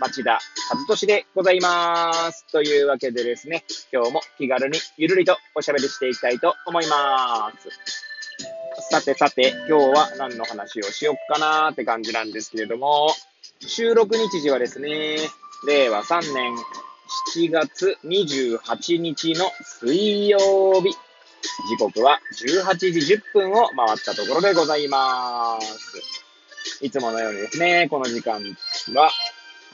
町田和俊でございます。というわけでですね、今日も気軽にゆるりとおしゃべりしていきたいと思います。さてさて、今日は何の話をしよっかなーって感じなんですけれども、収録日時はですね、令和3年7月28日の水曜日。時刻は18時10分を回ったところでございます。いつものようにですね、この時間は、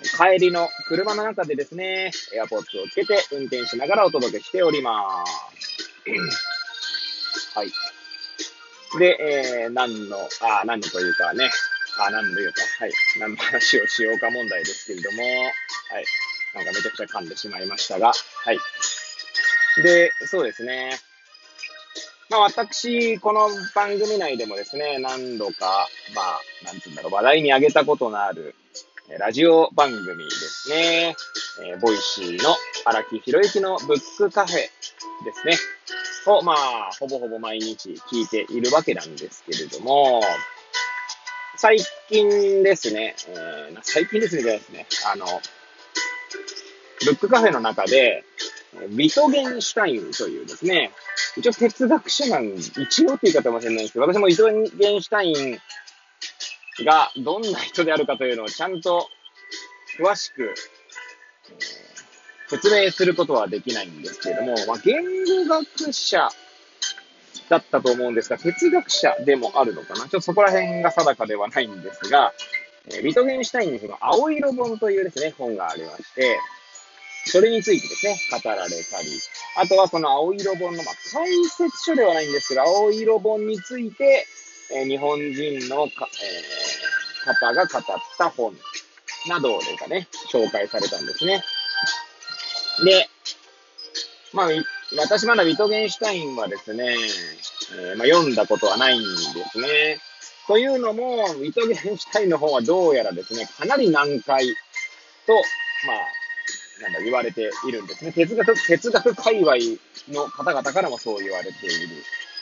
帰りの車の中でですね、エアポッツをつけて運転しながらお届けしております。はい。で、えー、何の、あ、何のというかね、あ、何のというか、はい、何の話をしようか問題ですけれども、はい。なんかめちゃくちゃ噛んでしまいましたが、はい。で、そうですね。まあ私、この番組内でもですね、何度か、まあ、なんつうんだろう、話題に挙げたことのある、えラジオ番組ですね。えーボイシーの荒木博之のブックカフェですね。を、まあ、ほぼほぼ毎日聞いているわけなんですけれども、最近ですね、えー最近ですね、じゃないですね、あの、ブックカフェの中で、えービトゲンシュタインというですね、一応哲学者なん、一応って言い方かもしれないんですけど、私もビトゲンシュタインがどんな人であるかというのをちゃんと詳しく、説明することはできないんですけれども、まあ、言語学者だったと思うんですが、哲学者でもあるのかな。ちょっとそこら辺が定かではないんですが、えービトゲンシュタインにその青色本というですね、本がありまして、それについてですね、語られたり、あとはその青色本の、まあ、解説書ではないんですけど、青色本について、えー日本人の、えー方が語った本などがね、紹介されたんですね。で、まあ、私まだビトゲンシュタインはですね、えーまあ、読んだことはないんですね。というのも、ビトゲンシュタインの本はどうやらですね、かなり難解と、まあ、なんだ、言われているんですね。哲学、哲学界隈の方々からもそう言われている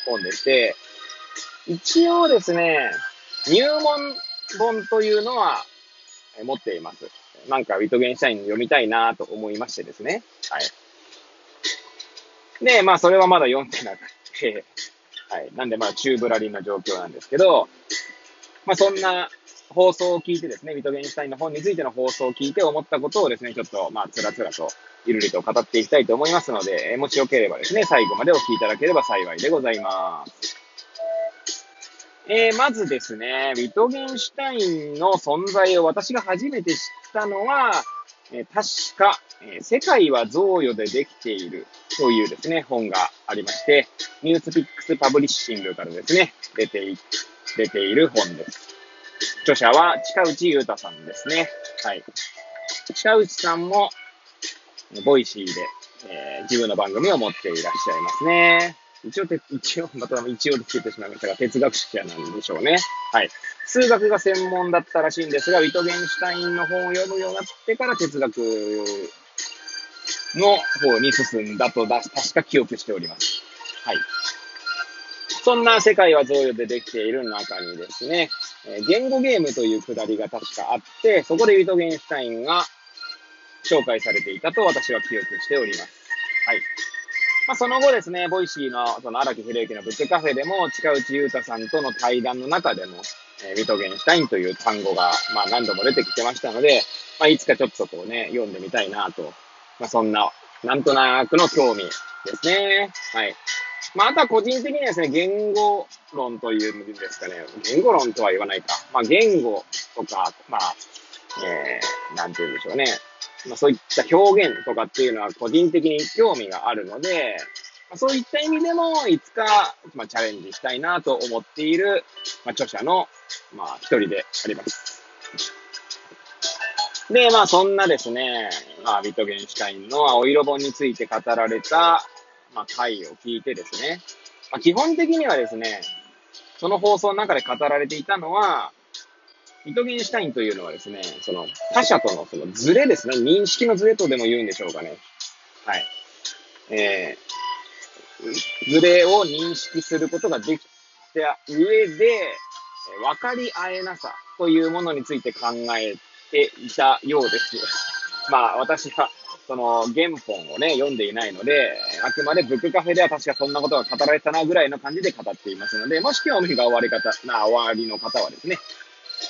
本でして、一応ですね、入門本というのは持っています。なんか、ウィトゲンシュタイン読みたいなと思いましてですね。はい。で、まあ、それはまだ読んでなくて、はい。なんで、まあ、中ぶらりんな状況なんですけど、まあ、そんな放送を聞いてですね、ウィトゲンシュタインの本についての放送を聞いて思ったことをですね、ちょっと、まあ、つらつらと、ゆるりと語っていきたいと思いますので、もしよければですね、最後までお聞きいただければ幸いでございます。えーまずですね、ウィトゲンシュタインの存在を私が初めて知ったのは、えー確か、えー世界は贈与でできているというですね、本がありまして、ニュースピックスパブリッシングからですね、出てい、出ている本です。著者は近内裕太さんですね。はい。近内さんも、ボイシーで、えー自分の番組を持っていらっしゃいますね。一応、一応、また一応でつけてしまいましたが、哲学者なんでしょうね。はい。数学が専門だったらしいんですが、ウィトゲンシュタインの本を読むようになってから哲学の方に進んだとだ、確か記憶しております。はい。そんな世界は贈与でできている中にですね、え言語ゲームというくだりが確かあって、そこでウィトゲンシュタインが紹介されていたと私は記憶しております。はい。まあ、その後ですね、ボイシーのその荒木博之のブックカフェでも、近内裕太さんとの対談の中でも、えーウィトゲンシュタインという単語が、まあ、何度も出てきてましたので、まあ、いつかちょっとこうね、読んでみたいなと、まあ、そんな、なんとなくの興味ですね。はい。まあ、あとは個人的にはですね、言語論というんですかね、言語論とは言わないか。まあ、言語とか、まあ、えー、なんて言うんでしょうね。まあ、そういった表現とかっていうのは個人的に興味があるので、まあ、そういった意味でも、いつか、まあ、チャレンジしたいなと思っている、まあ、著者の、まあ、一人であります。で、まあ、そんなですね、まあ、ビットゲンシュタインの青色本について語られた、まあ、回を聞いてですね、まあ、基本的にはですね、その放送の中で語られていたのは、ビットゲンシュタインというのはですね、その他者とのそのズレですね、認識のズレとでも言うんでしょうかね。はい。えー、ズレを認識することができた上で、分かり合えなさというものについて考えていたようです。まあ、私は、その原本をね、読んでいないので、あくまでブックカフェでは確かそんなことが語られたなぐらいの感じで語っていますので、もし興味がおあり方、な、おありの方はですね、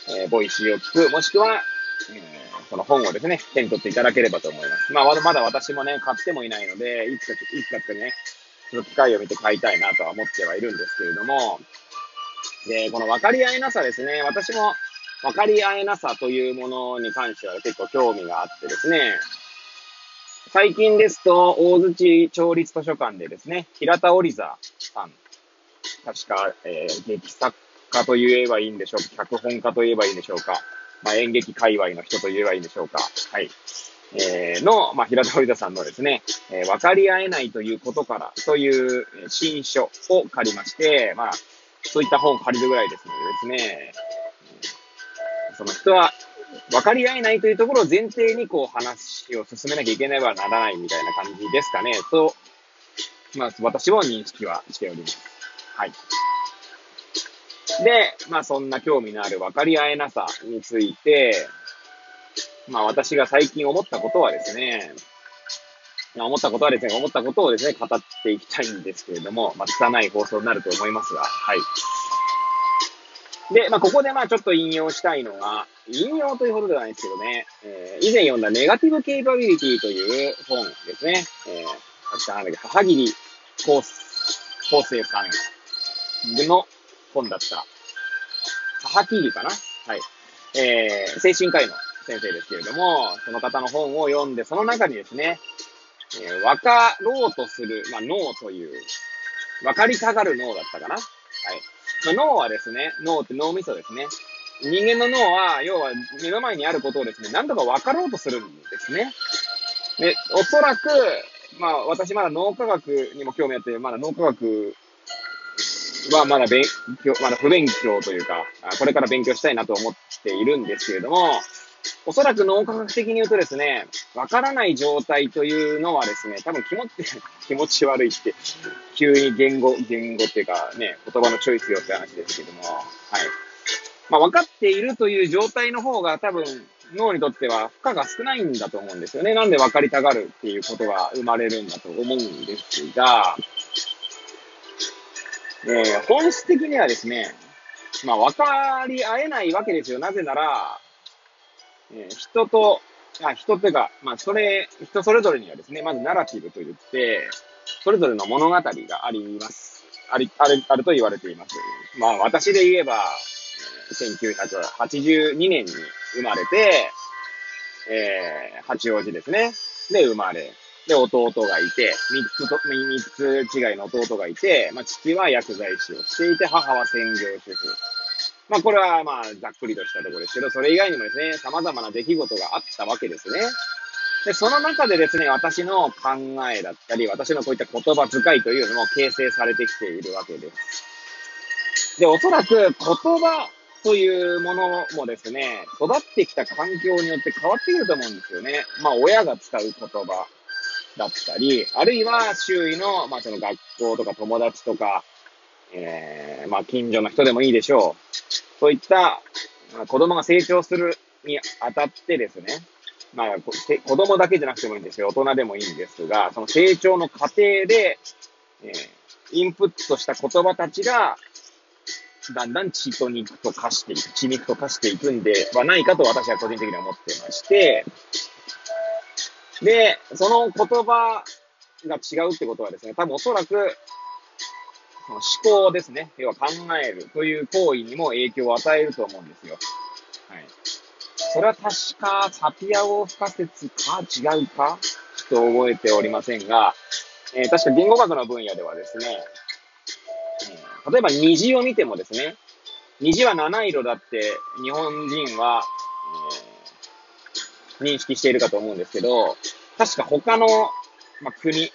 えー、ボイシーを聞く、もしくは、えー、その本をですね、手に取っていただければと思います。まあ、まだ私もね、買ってもいないので、いつか、いつかってね、その機会を見て買いたいなとは思ってはいるんですけれども、で、この分かり合えなさですね、私も分かり合えなさというものに関しては結構興味があってですね、最近ですと、大槌町立図書館でですね、平田織座さん、確か、えー、劇作家と言えばいいんでしょうか、脚本家と言えばいいんでしょうか、まあ、演劇界隈の人と言えばいいんでしょうか、はい。えー、の、まあ、平田織田さんのですね、えー、分かり合えないということからという新書を借りまして、まあ、そういった本を借りるぐらいですのでですね、その人は分かり合えないというところを前提にこう話を進めなきゃいけないはならないみたいな感じですかね、と、まあ私も認識はしております。はい。で、まあそんな興味のある分かり合えなさについて、まあ私が最近思ったことはですね、思ったことはですね、思ったことをですね、語っていきたいんですけれども、まあ、汚い放送になると思いますが、はい。で、まあ、ここでまあちょっと引用したいのが、引用というほどではないですけどね、えー、以前読んだネガティブケイパビリティという本ですね。えー、確かなんだっけ、母桐康生さんの本だった。母桐かな？はい。えー、精神科医の先生ですけれども、その方の本を読んで、その中にですね、えー、分かろうとする、まあ、脳という、分かりたがる脳だったかな？はい。ま、脳はですね、脳って脳みそですね。人間の脳は、要は目の前にあることをですね、何とか分かろうとするんですね。で、おそらく、まあ、私まだ脳科学にも興味あって、まだ脳科学はまだ勉強、まだ不勉強というか、これから勉強したいなと思っているんですけれども、おそらく脳科学的に言うとですね、わからない状態というのはですね、多分気持ち、気持ち悪いって、急に言語、言語っていうかね、言葉のチョイスよって話ですけども、はい。まあ、分かっているという状態の方が多分脳にとっては負荷が少ないんだと思うんですよね。なんで分かりたがるっていうことが生まれるんだと思うんですが、えー、本質的にはですね、まあ、分かり合えないわけですよ。なぜなら、えー、人と、あ、人というか、まあ、それ、人それぞれにはですね、まずナラティブと言って、それぞれの物語があります。あり、ある、あると言われています。まあ、私で言えば、1982年に生まれて、えー、八王子ですね。で、生まれ。で、弟がいて、三つと、三つ違いの弟がいて、まあ、父は薬剤師をしていて、母は専業主婦。まあ、これはまあ、ざっくりとしたところですけど、それ以外にもですね、様々な出来事があったわけですね。で、その中でですね、私の考えだったり、私のこういった言葉遣いというのも形成されてきているわけです。で、おそらく言葉というものもですね、育ってきた環境によって変わってくると思うんですよね。まあ、親が使う言葉だったり、あるいは周囲の、まあ、その学校とか友達とか、えー、まあ、近所の人でもいいでしょう。そういった、まあ、子供が成長するにあたってですね、まあ、子供だけじゃなくてもいいんですよ。大人でもいいんですが、その成長の過程で、えー、インプットした言葉たちが、だんだん血と肉と化していく、血肉と化していくんではないかと私は個人的には思ってまして、で、その言葉が違うってことはですね、多分おそらく思考ですね。要は考えるという行為にも影響を与えると思うんですよ。はい。それは確か、サピアオ不可説か違うかちょっと覚えておりませんが、えー、確か言語学の分野ではですね、えー、例えば虹を見てもですね、虹は七色だって日本人はえ、認識しているかと思うんですけど、確か他の、まあ、国、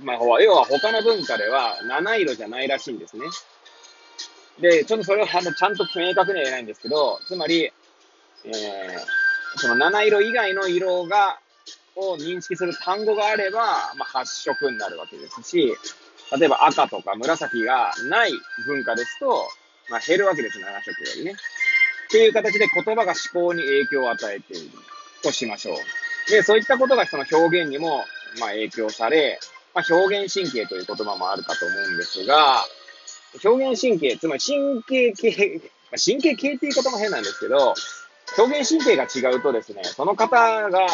まあ、要は他の文化では七色じゃないらしいんですね。で、ちょっとそれはちゃんと明確には言えないんですけど、つまり、えー、その七色以外の色が、を認識する単語があれば、まあ、発色になるわけですし、例えば赤とか紫がない文化ですと、まあ、減るわけです、7色よりね。っていう形で言葉が思考に影響を与えているとしましょう。で、そういったことがその表現にも、まあ、影響され、まあ、表現神経という言葉もあるかと思うんですが、表現神経、つまり神経系、神経系っていう言葉も変なんですけど、表現神経が違うとですね、その方が、え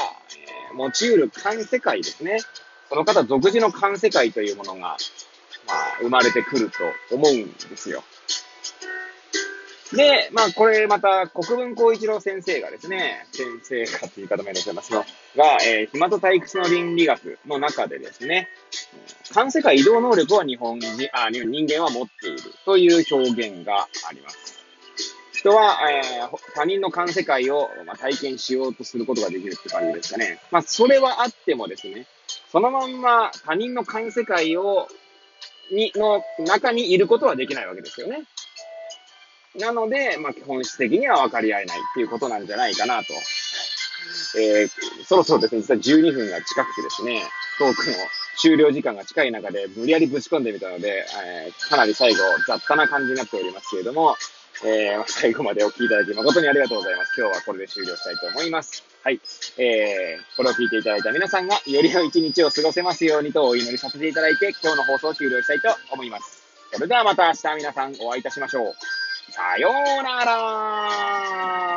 ー、持ち得る感世界ですね。その方独自の感世界というものが、まあ、生まれてくると思うんですよ。で、まあ、これまた、国分光一郎先生がですね、先生かっていう方もいらっしゃいますが、えー、暇と退屈の倫理学の中でですね、感世界移動能力は日本人、あ、人間は持っているという表現があります。人は、えー、他人の感世界を、まあ、体験しようとすることができるって感じですかね。まあ、それはあってもですね、そのまんま他人の感世界を、に、の中にいることはできないわけですよね。なので、まあ、本質的には分かり合えないっていうことなんじゃないかなと。えー、そろそろですね、実は12分が近くてですね、トークの終了時間が近い中で無理やりぶち込んでみたので、えー、かなり最後雑多な感じになっておりますけれども、えー、最後までお聞きいただき誠にありがとうございます。今日はこれで終了したいと思います。はい。えー、これを聞いていただいた皆さんがより良い一日を過ごせますようにとお祈りさせていただいて、今日の放送を終了したいと思います。それではまた明日皆さんお会いいたしましょう。さようなら。